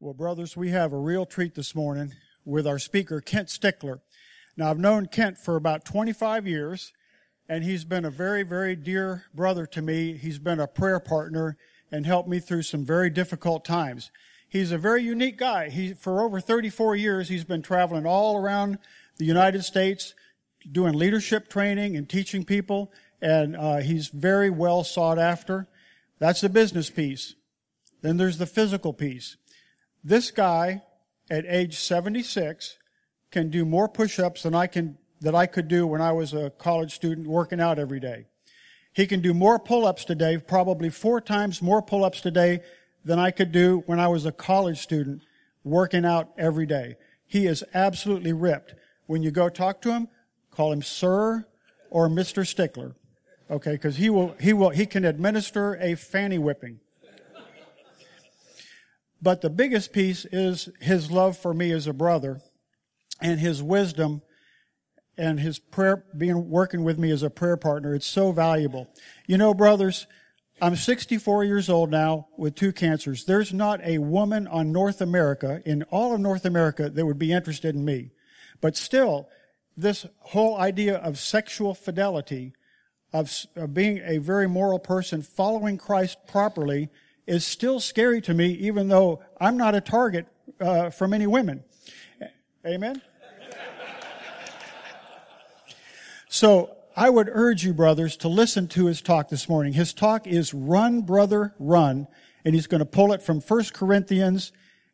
Well, brothers, we have a real treat this morning with our speaker, Kent Stickler. Now, I've known Kent for about 25 years, and he's been a very, very dear brother to me. He's been a prayer partner and helped me through some very difficult times. He's a very unique guy. He, for over 34 years, he's been traveling all around the United States, doing leadership training and teaching people, and uh, he's very well sought after. That's the business piece. Then there's the physical piece. This guy, at age 76, can do more push-ups than I can that I could do when I was a college student working out every day. He can do more pull-ups today, probably four times more pull-ups today than I could do when I was a college student working out every day. He is absolutely ripped. When you go talk to him, call him Sir or Mr. Stickler. Okay, because he will, he will, he can administer a fanny whipping. But the biggest piece is his love for me as a brother and his wisdom and his prayer, being working with me as a prayer partner. It's so valuable. You know, brothers, I'm 64 years old now with two cancers. There's not a woman on North America, in all of North America, that would be interested in me. But still, this whole idea of sexual fidelity, of, of being a very moral person, following Christ properly, is still scary to me, even though I'm not a target uh, from any women. Amen? so I would urge you, brothers, to listen to his talk this morning. His talk is Run, Brother, Run, and he's going to pull it from 1 Corinthians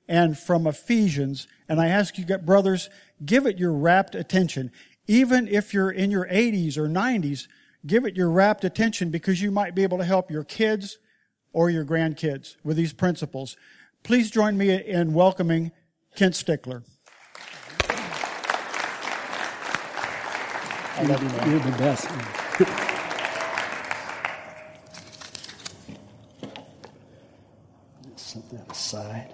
and from Ephesians. And I ask you, brothers, give it your rapt attention. Even if you're in your 80s or 90s, give it your rapt attention because you might be able to help your kids or your grandkids with these principles. Please join me in welcoming Kent Stickler. I love you, man. You're the best. Set that aside.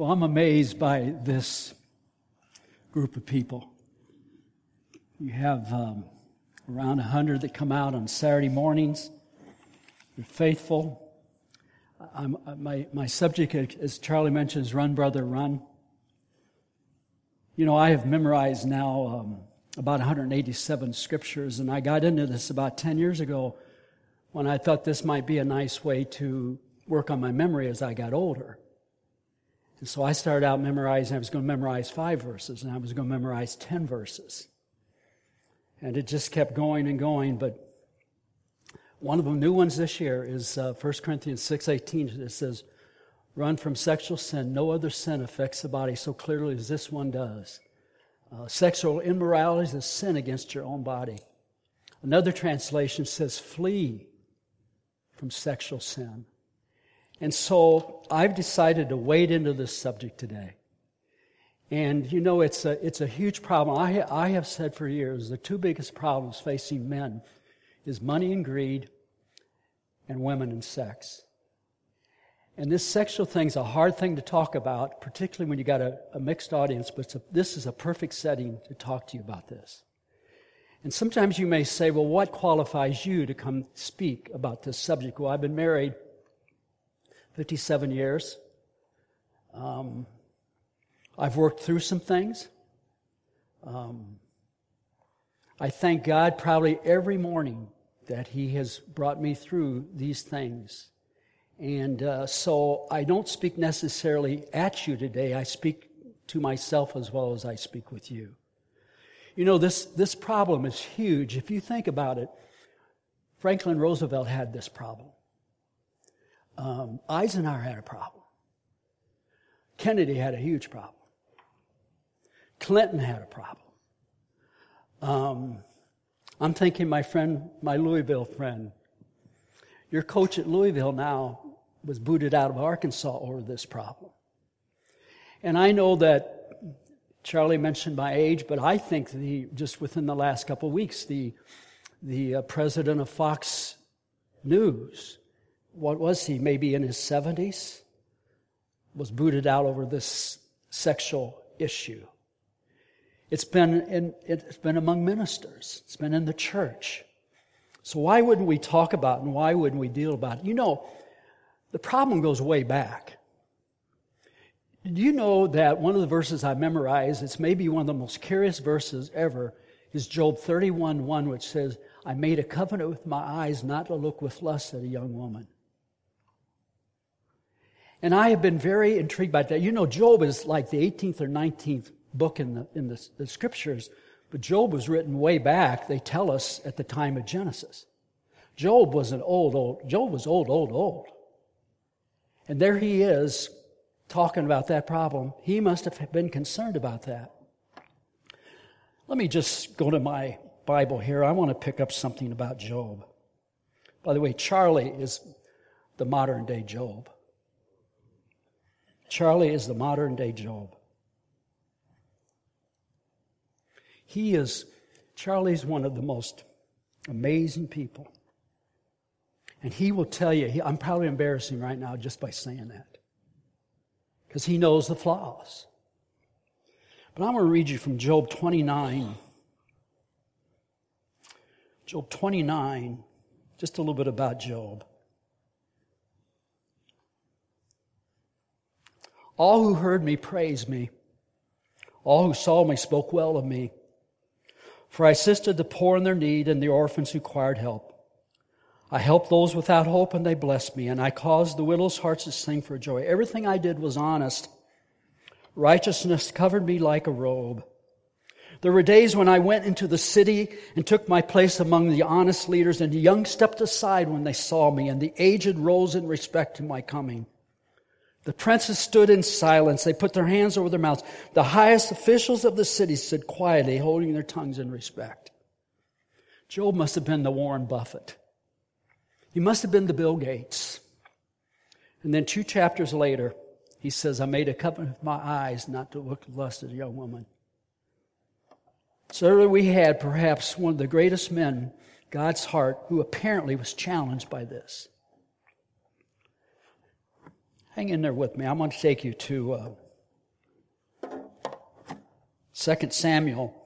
Well, I'm amazed by this group of people. You have um, around 100 that come out on Saturday mornings. They're faithful. I'm, uh, my, my subject, as Charlie mentioned, is Run, Brother, Run. You know, I have memorized now um, about 187 scriptures, and I got into this about 10 years ago when I thought this might be a nice way to work on my memory as I got older. And so I started out memorizing, I was going to memorize five verses, and I was going to memorize 10 verses. And it just kept going and going, but one of the new ones this year is uh, 1 Corinthians 6.18. It says, Run from sexual sin. No other sin affects the body so clearly as this one does. Uh, sexual immorality is a sin against your own body. Another translation says, Flee from sexual sin. And so I've decided to wade into this subject today. And you know, it's a, it's a huge problem. I, I have said for years the two biggest problems facing men is money and greed and women and sex. And this sexual thing is a hard thing to talk about, particularly when you got a, a mixed audience, but a, this is a perfect setting to talk to you about this. And sometimes you may say, well, what qualifies you to come speak about this subject? Well, I've been married 57 years. Um, I've worked through some things. Um, I thank God probably every morning that He has brought me through these things. And uh, so I don't speak necessarily at you today, I speak to myself as well as I speak with you. You know, this, this problem is huge. If you think about it, Franklin Roosevelt had this problem. Um, Eisenhower had a problem. Kennedy had a huge problem. Clinton had a problem. Um, I'm thinking my friend, my Louisville friend, your coach at Louisville now was booted out of Arkansas over this problem. And I know that Charlie mentioned my age, but I think the just within the last couple of weeks, the the uh, president of Fox News what was he, maybe in his 70s, was booted out over this sexual issue. It's been, in, it's been among ministers. It's been in the church. So why wouldn't we talk about it and why wouldn't we deal about it? You know, the problem goes way back. Do you know that one of the verses I memorized, it's maybe one of the most curious verses ever, is Job 31 1, which says, I made a covenant with my eyes not to look with lust at a young woman. And I have been very intrigued by that. You know, Job is like the 18th or 19th book in the, in the, the scriptures, but Job was written way back, they tell us, at the time of Genesis. Job was an old, old, Job was old, old, old. And there he is talking about that problem. He must have been concerned about that. Let me just go to my Bible here. I want to pick up something about Job. By the way, Charlie is the modern day Job. Charlie is the modern day Job. He is, Charlie's one of the most amazing people. And he will tell you, he, I'm probably embarrassing right now just by saying that. Because he knows the flaws. But I'm going to read you from Job 29. Job 29, just a little bit about Job. All who heard me praised me. All who saw me spoke well of me. For I assisted the poor in their need and the orphans who required help. I helped those without hope and they blessed me, and I caused the widow's hearts to sing for joy. Everything I did was honest. Righteousness covered me like a robe. There were days when I went into the city and took my place among the honest leaders, and the young stepped aside when they saw me, and the aged rose in respect to my coming. The princes stood in silence. They put their hands over their mouths. The highest officials of the city stood quietly, holding their tongues in respect. Job must have been the Warren Buffett. He must have been the Bill Gates. And then two chapters later, he says, I made a covenant with my eyes not to look lust at a young woman. So we had perhaps one of the greatest men, God's heart, who apparently was challenged by this. Hang in there with me. I'm going to take you to uh, 2 Samuel.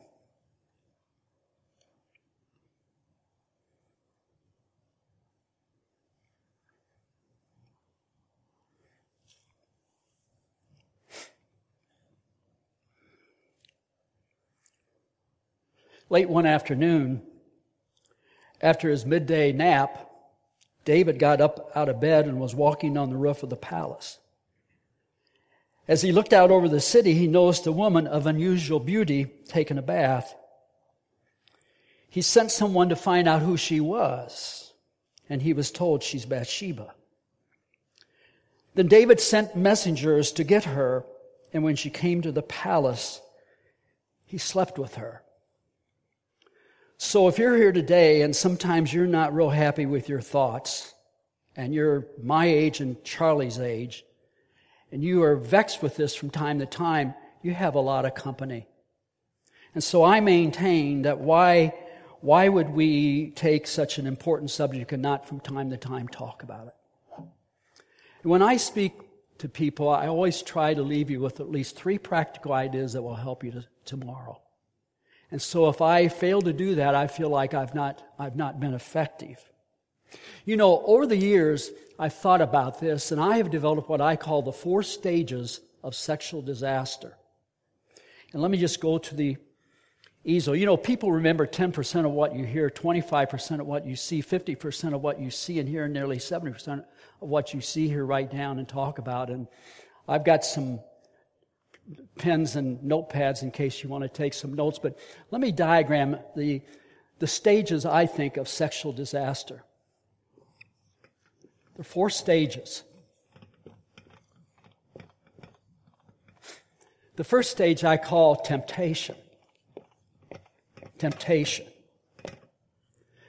Late one afternoon, after his midday nap, David got up out of bed and was walking on the roof of the palace. As he looked out over the city, he noticed a woman of unusual beauty taking a bath. He sent someone to find out who she was, and he was told she's Bathsheba. Then David sent messengers to get her, and when she came to the palace, he slept with her. So if you're here today and sometimes you're not real happy with your thoughts, and you're my age and Charlie's age, and you are vexed with this from time to time, you have a lot of company. And so I maintain that why, why would we take such an important subject and not from time to time talk about it? When I speak to people, I always try to leave you with at least three practical ideas that will help you to, tomorrow. And so if I fail to do that, I feel like I've not, I've not been effective. You know, over the years, I've thought about this, and I have developed what I call the four stages of sexual disaster. And let me just go to the easel. You know, people remember 10% of what you hear, 25% of what you see, 50% of what you see and hear, and nearly 70% of what you see, here, write down, and talk about. And I've got some pens and notepads in case you want to take some notes, but let me diagram the, the stages, I think, of sexual disaster. There are four stages. The first stage I call temptation. Temptation.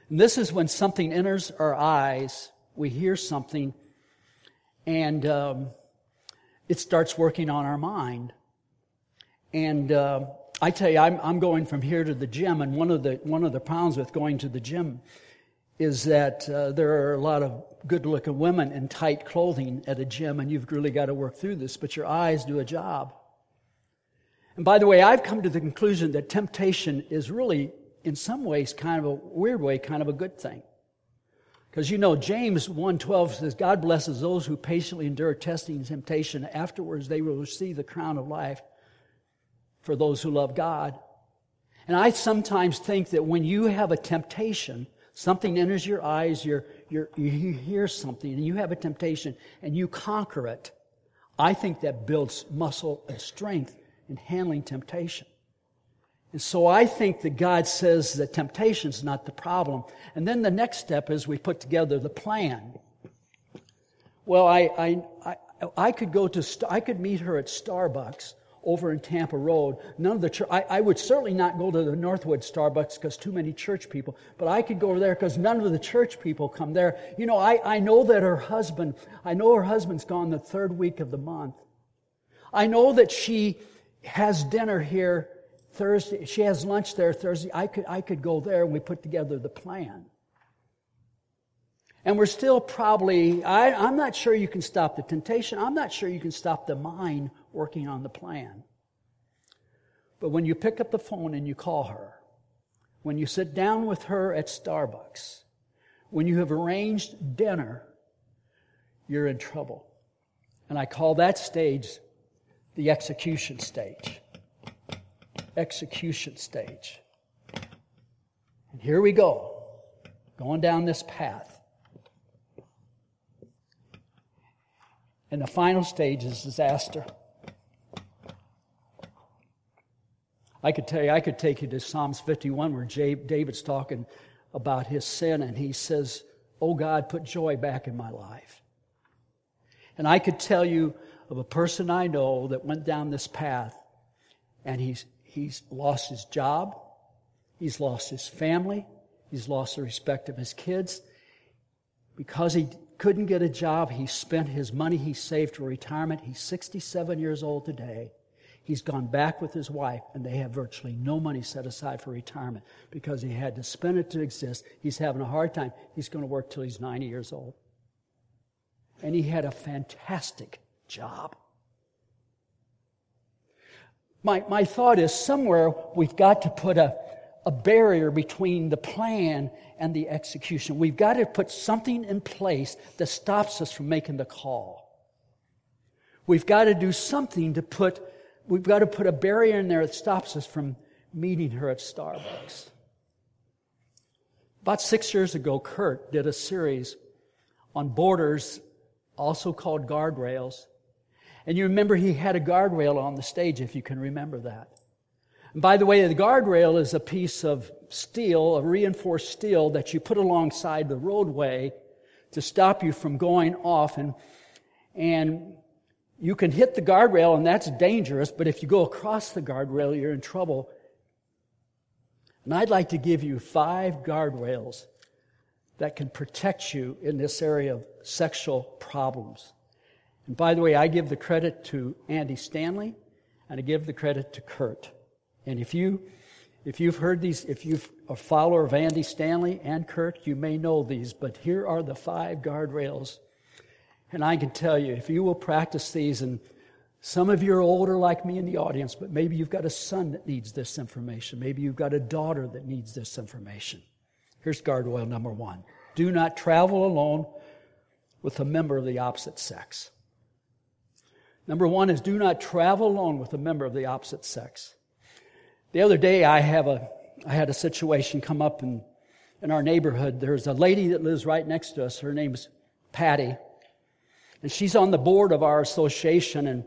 And this is when something enters our eyes, we hear something, and um, it starts working on our mind. And uh, I tell you, I'm, I'm going from here to the gym, and one of the one of the problems with going to the gym is that uh, there are a lot of good-looking women in tight clothing at a gym, and you've really got to work through this. But your eyes do a job. And by the way, I've come to the conclusion that temptation is really, in some ways, kind of a weird way, kind of a good thing. Because you know, James 1.12 says, God blesses those who patiently endure testing and temptation. Afterwards, they will receive the crown of life for those who love God. And I sometimes think that when you have a temptation, something enters your eyes, you're, you're, you hear something, and you have a temptation, and you conquer it, I think that builds muscle and strength in handling temptation. And so I think that God says that temptation is not the problem. And then the next step is we put together the plan. Well, I, I, I, I could go to, I could meet her at Starbucks over in Tampa Road. None of the church, I, I would certainly not go to the Northwood Starbucks because too many church people, but I could go over there because none of the church people come there. You know, I, I know that her husband, I know her husband's gone the third week of the month. I know that she has dinner here Thursday. She has lunch there Thursday. I could, I could go there and we put together the plan. And we're still probably, I, I'm not sure you can stop the temptation. I'm not sure you can stop the mind working on the plan. But when you pick up the phone and you call her, when you sit down with her at Starbucks, when you have arranged dinner, you're in trouble. And I call that stage the execution stage. Execution stage. And here we go, going down this path. And the final stage is disaster. I could tell you, I could take you to Psalms 51 where David's talking about his sin and he says, Oh God, put joy back in my life. And I could tell you of a person I know that went down this path and he's, he's lost his job, he's lost his family, he's lost the respect of his kids. Because he couldn't get a job, he spent his money he saved for retirement. He's 67 years old today. He's gone back with his wife, and they have virtually no money set aside for retirement because he had to spend it to exist. He's having a hard time. He's going to work till he's 90 years old. And he had a fantastic job. My, my thought is somewhere we've got to put a, a barrier between the plan and the execution. We've got to put something in place that stops us from making the call. We've got to do something to put we've got to put a barrier in there that stops us from meeting her at Starbucks. About six years ago, Kurt did a series on borders, also called guardrails. And you remember he had a guardrail on the stage, if you can remember that. And by the way, the guardrail is a piece of steel, a reinforced steel that you put alongside the roadway to stop you from going off. And, and you can hit the guardrail and that's dangerous, but if you go across the guardrail, you're in trouble. And I'd like to give you five guardrails that can protect you in this area of sexual problems. And by the way, I give the credit to Andy Stanley and I give the credit to Kurt. And if you if you've heard these, if you're a follower of Andy Stanley and Kurt, you may know these, but here are the five guardrails and I can tell you, if you will practice these, and some of you are older like me in the audience, but maybe you've got a son that needs this information. Maybe you've got a daughter that needs this information. Here's guardrail number one do not travel alone with a member of the opposite sex. Number one is do not travel alone with a member of the opposite sex. The other day, I have a I had a situation come up in in our neighborhood. There's a lady that lives right next to us. Her name's Patty, and she's on the board of our association, and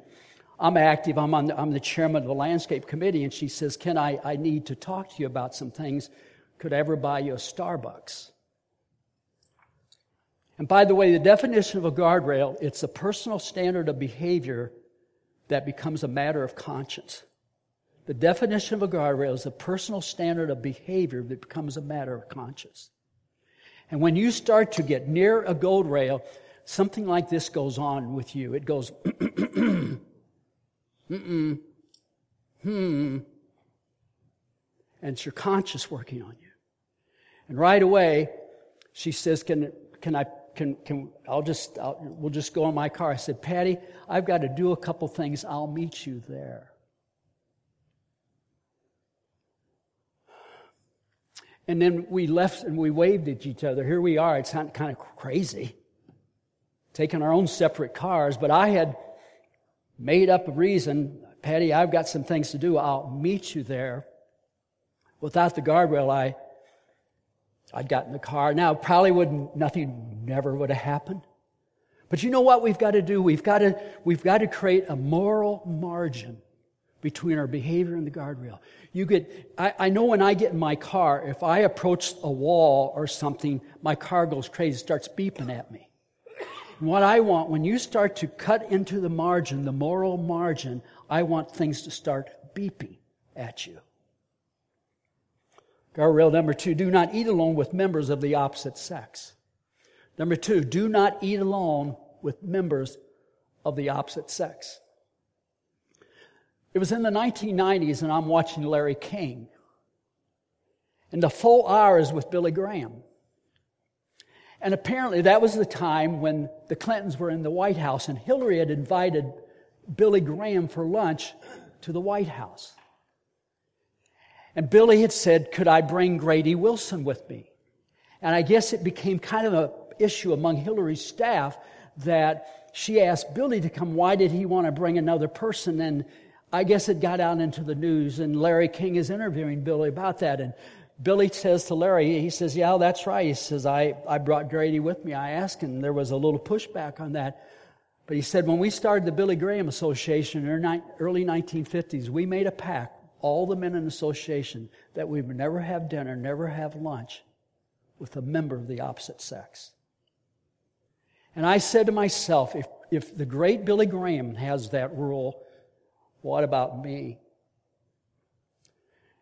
I'm active. I'm, on the, I'm the chairman of the landscape committee, and she says, Ken, I, I need to talk to you about some things. Could I ever buy you a Starbucks? And by the way, the definition of a guardrail, it's a personal standard of behavior that becomes a matter of conscience. The definition of a guardrail is a personal standard of behavior that becomes a matter of conscience. And when you start to get near a guardrail, something like this goes on with you. It goes, mm hmm, and it's your conscious working on you. And right away, she says, "Can can I can can I'll just I'll, we'll just go in my car." I said, "Patty, I've got to do a couple things. I'll meet you there." And then we left and we waved at each other. Here we are. It's kind of crazy. Taking our own separate cars, but I had made up a reason. Patty, I've got some things to do. I'll meet you there. Without the guardrail, I, I'd got in the car. Now, probably would nothing never would have happened. But you know what we've got to do? We've got to, we've got to create a moral margin between our behavior and the guardrail. You get, I, I, know when I get in my car, if I approach a wall or something, my car goes crazy, starts beeping at me. What I want, when you start to cut into the margin, the moral margin, I want things to start beeping at you. Guardrail number two, do not eat alone with members of the opposite sex. Number two, do not eat alone with members of the opposite sex. It was in the 1990s, and I'm watching Larry King. And the full hour is with Billy Graham. And apparently, that was the time when the Clintons were in the White House, and Hillary had invited Billy Graham for lunch to the White House. And Billy had said, Could I bring Grady Wilson with me? And I guess it became kind of an issue among Hillary's staff that she asked Billy to come. Why did he want to bring another person? And I guess it got out into the news, and Larry King is interviewing Billy about that. And Billy says to Larry, he says, Yeah, that's right. He says, I, I brought Grady with me. I asked him, there was a little pushback on that. But he said, when we started the Billy Graham Association in the early 1950s, we made a pact, all the men in the association, that we would never have dinner, never have lunch with a member of the opposite sex. And I said to myself, if, if the great Billy Graham has that rule, what about me?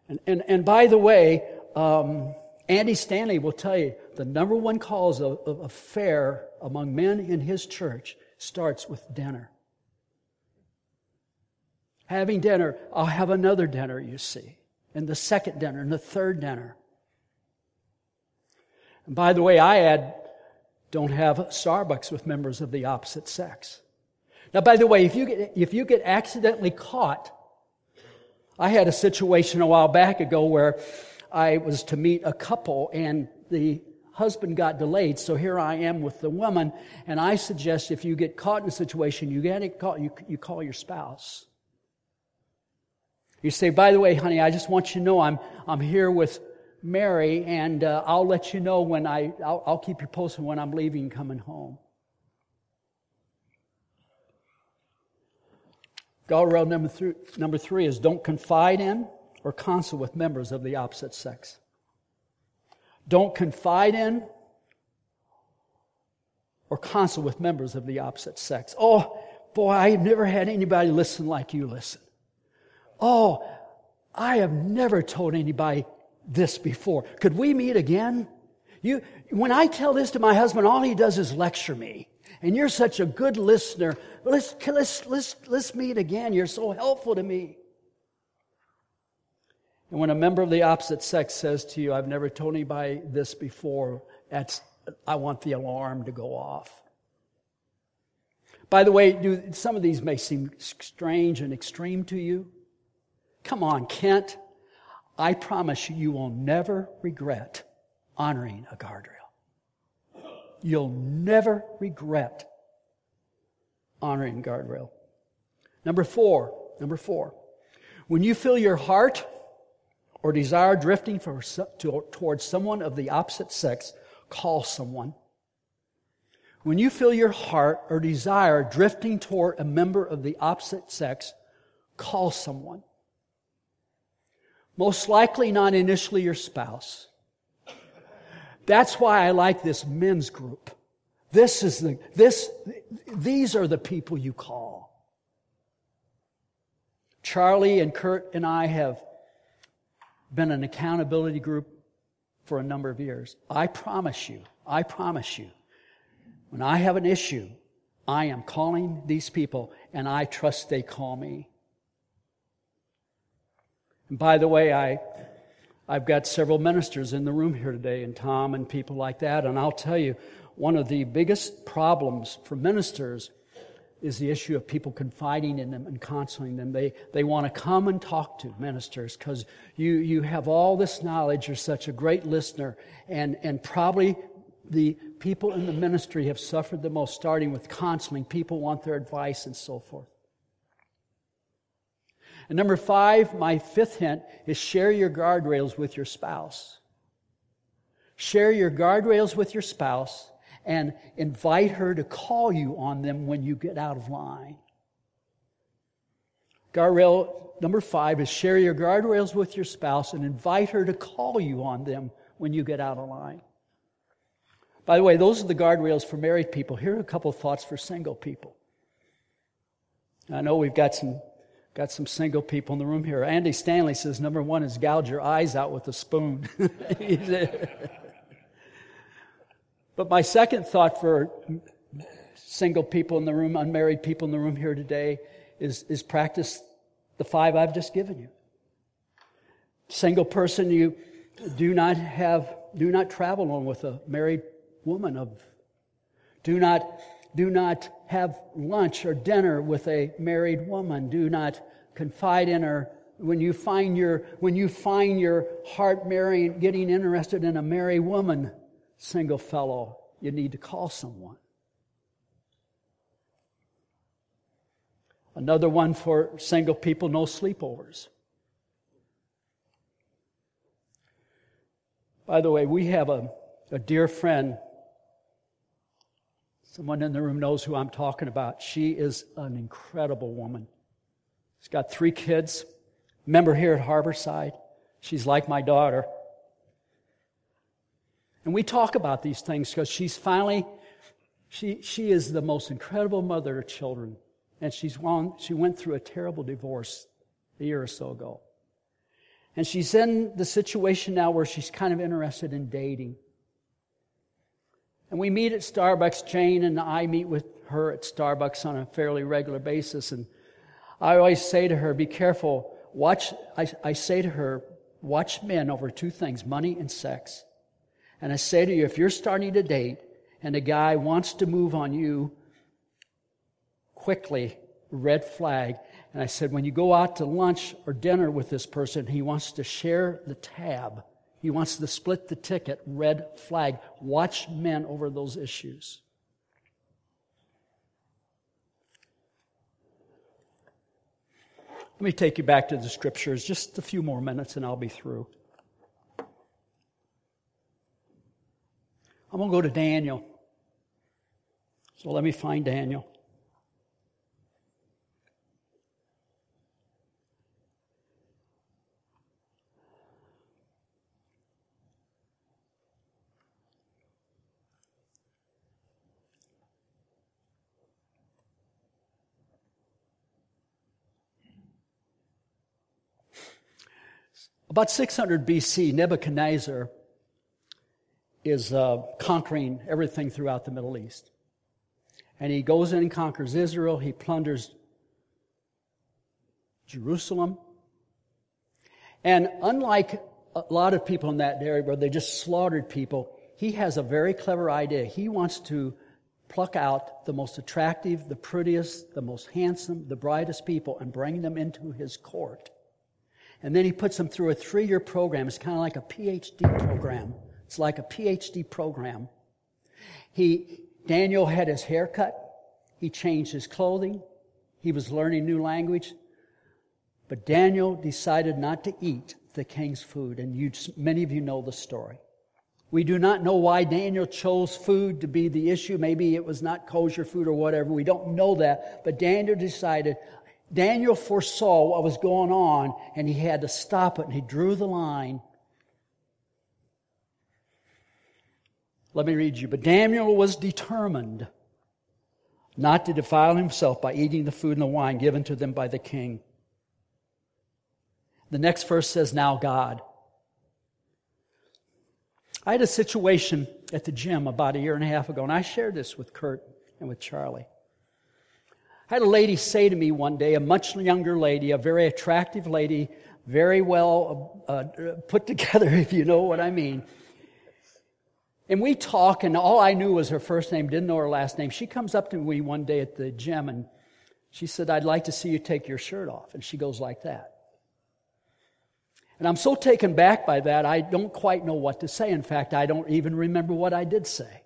And, and, and by the way, um, Andy Stanley will tell you the number one cause of, of affair among men in his church starts with dinner. Having dinner, I'll have another dinner, you see, and the second dinner, and the third dinner. And by the way, I add, don't have Starbucks with members of the opposite sex. Now, by the way, if you get, if you get accidentally caught, I had a situation a while back ago where I was to meet a couple and the husband got delayed. So here I am with the woman, and I suggest if you get caught in a situation, you get it call, you, you call your spouse. You say, by the way, honey, I just want you to know I'm, I'm here with Mary, and uh, I'll let you know when I, I'll, I'll keep you posted when I'm leaving and coming home. Guardrail number three, number three is don't confide in or counsel with members of the opposite sex. Don't confide in or counsel with members of the opposite sex. Oh, boy, I've never had anybody listen like you listen. Oh, I have never told anybody this before. Could we meet again? You, when I tell this to my husband, all he does is lecture me. And you're such a good listener. Let's, let's, let's, let's meet again. You're so helpful to me. And when a member of the opposite sex says to you, I've never told anybody this before, that's, I want the alarm to go off. By the way, do, some of these may seem strange and extreme to you. Come on, Kent. I promise you, you will never regret honoring a guardrail. You'll never regret honoring guardrail. Number four, number four. When you feel your heart or desire drifting for, to, towards someone of the opposite sex, call someone. When you feel your heart or desire drifting toward a member of the opposite sex, call someone. Most likely not initially your spouse. That's why I like this men's group. This is the, this, these are the people you call. Charlie and Kurt and I have been an accountability group for a number of years. I promise you, I promise you, when I have an issue, I am calling these people and I trust they call me. And by the way, I, I've got several ministers in the room here today, and Tom and people like that, and I'll tell you, one of the biggest problems for ministers is the issue of people confiding in them and counseling them. They, they want to come and talk to ministers because you, you have all this knowledge. You're such a great listener. And, and probably the people in the ministry have suffered the most, starting with counseling. People want their advice and so forth. And number five, my fifth hint is share your guardrails with your spouse. Share your guardrails with your spouse and invite her to call you on them when you get out of line. Guardrail number five is share your guardrails with your spouse and invite her to call you on them when you get out of line. By the way, those are the guardrails for married people. Here are a couple of thoughts for single people. I know we've got some got some single people in the room here. Andy Stanley says number one is gouge your eyes out with a spoon. But my second thought for single people in the room, unmarried people in the room here today, is, is practice the five I've just given you. Single person, you do not have, do not travel alone with a married woman of, do not, do not have lunch or dinner with a married woman. Do not confide in her. When you find your, when you find your heart marrying, getting interested in a married woman, single fellow, you need to call someone. Another one for single people no sleepovers. By the way, we have a, a dear friend. Someone in the room knows who I'm talking about. She is an incredible woman. She's got three kids. Member here at Harborside. She's like my daughter. And we talk about these things because she's finally, she, she is the most incredible mother of children. And she's won, she went through a terrible divorce a year or so ago. And she's in the situation now where she's kind of interested in dating. And we meet at Starbucks. Jane and I meet with her at Starbucks on a fairly regular basis. And I always say to her, be careful. Watch, I, I say to her, watch men over two things, money and sex. And I say to you, if you're starting to date and a guy wants to move on you quickly, red flag. And I said, when you go out to lunch or dinner with this person, he wants to share the tab. He wants to split the ticket, red flag. Watch men over those issues. Let me take you back to the scriptures, just a few more minutes and I'll be through. I'm going to go to Daniel. So let me find Daniel. About 600 BC, Nebuchadnezzar is uh, conquering everything throughout the Middle East. And he goes in and conquers Israel. He plunders Jerusalem. And unlike a lot of people in that area where they just slaughtered people, he has a very clever idea. He wants to pluck out the most attractive, the prettiest, the most handsome, the brightest people and bring them into his court. And then he puts them through a three year program. It's kind of like a PhD program it's like a PhD program. He, Daniel had his hair cut. He changed his clothing. He was learning new language. But Daniel decided not to eat the king's food. And you, many of you know the story. We do not know why Daniel chose food to be the issue. Maybe it was not kosher food or whatever. We don't know that. But Daniel decided, Daniel foresaw what was going on and he had to stop it and he drew the line Let me read you. But Daniel was determined not to defile himself by eating the food and the wine given to them by the king. The next verse says, Now God. I had a situation at the gym about a year and a half ago, and I shared this with Kurt and with Charlie. I had a lady say to me one day, a much younger lady, a very attractive lady, very well uh, put together, if you know what I mean. And we talk, and all I knew was her first name, didn't know her last name. She comes up to me one day at the gym and she said, I'd like to see you take your shirt off. And she goes like that. And I'm so taken back by that, I don't quite know what to say. In fact, I don't even remember what I did say.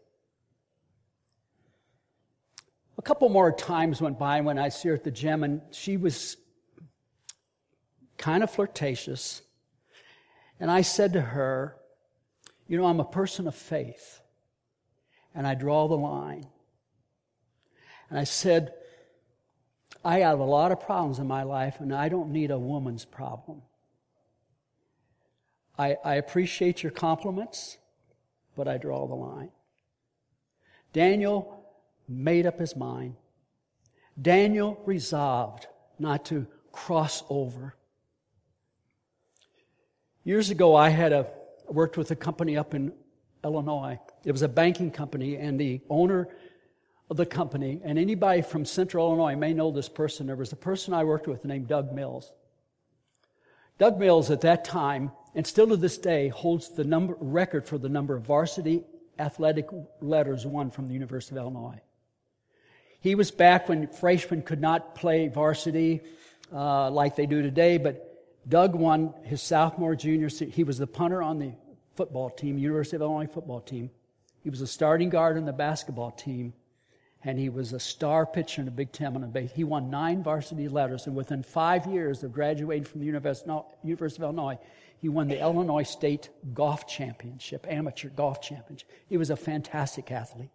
A couple more times went by when I see her at the gym, and she was kind of flirtatious. And I said to her, You know, I'm a person of faith, and I draw the line. And I said, I have a lot of problems in my life, and I don't need a woman's problem. I, I appreciate your compliments, but I draw the line. Daniel made up his mind. Daniel resolved not to cross over. Years ago, I had a worked with a company up in Illinois. It was a banking company, and the owner of the company, and anybody from Central Illinois may know this person. There was a person I worked with named Doug Mills. Doug Mills at that time, and still to this day, holds the number, record for the number of varsity athletic letters won from the University of Illinois. He was back when freshmen could not play varsity uh, like they do today, but Doug won his sophomore, junior. He was the punter on the football team, University of Illinois football team. He was a starting guard on the basketball team, and he was a star pitcher in the Big Ten base. He won nine varsity letters, and within five years of graduating from the University of Illinois, he won the Illinois State Golf Championship, amateur golf championship. He was a fantastic athlete.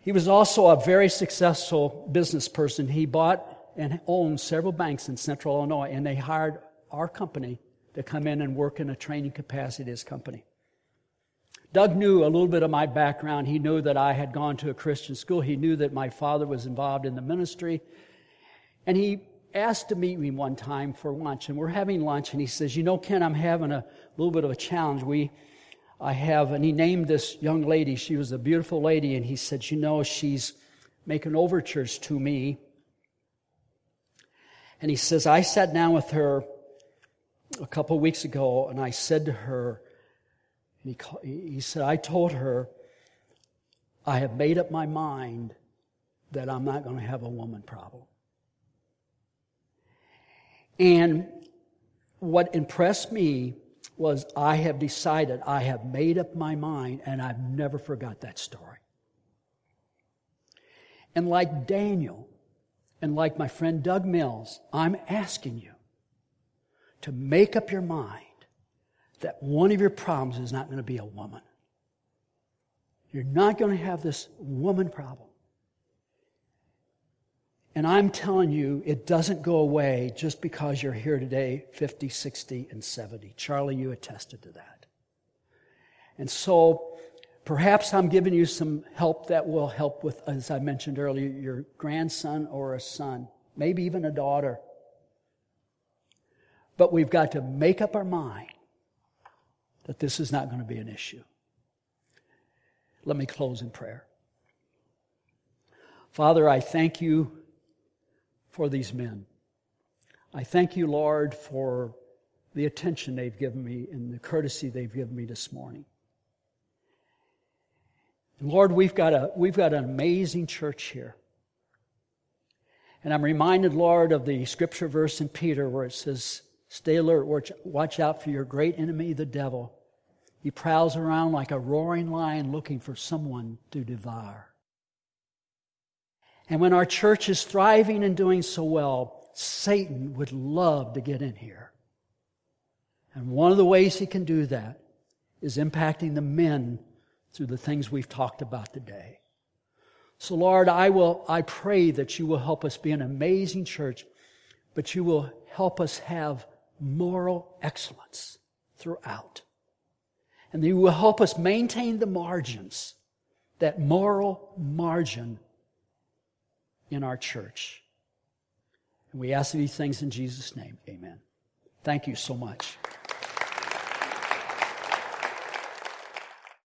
He was also a very successful business person. He bought and owned several banks in central Illinois, and they hired our company to come in and work in a training capacity his company. Doug knew a little bit of my background. He knew that I had gone to a Christian school. He knew that my father was involved in the ministry. And he asked to meet me one time for lunch. And we're having lunch, and he says, You know, Ken, I'm having a little bit of a challenge. We, I have, and he named this young lady. She was a beautiful lady, and he said, You know, she's making overtures to me. And he says, I sat down with her a couple weeks ago, and I said to her, he, he said, I told her, I have made up my mind that I'm not going to have a woman problem. And what impressed me was I have decided, I have made up my mind, and I've never forgot that story. And like Daniel, and like my friend Doug Mills, I'm asking you to make up your mind that one of your problems is not going to be a woman. You're not going to have this woman problem. And I'm telling you, it doesn't go away just because you're here today, 50, 60, and 70. Charlie, you attested to that. And so, perhaps I'm giving you some help that will help with, as I mentioned earlier, your grandson or a son, maybe even a daughter. But we've got to make up our mind that this is not going to be an issue. Let me close in prayer. Father, I thank you for these men. I thank you, Lord, for the attention they've given me and the courtesy they've given me this morning. And Lord, we've got, a, we've got an amazing church here. And I'm reminded, Lord, of the scripture verse in Peter where it says, Stay alert, watch out for your great enemy, the devil. He prowls around like a roaring lion looking for someone to devour. And when our church is thriving and doing so well, Satan would love to get in here. And one of the ways he can do that is impacting the men through the things we've talked about today. So Lord, I will, I pray that you will help us be an amazing church, but you will help us have moral excellence throughout. And you will help us maintain the margins, that moral margin in our church. And we ask these things in Jesus' name. Amen. Thank you so much.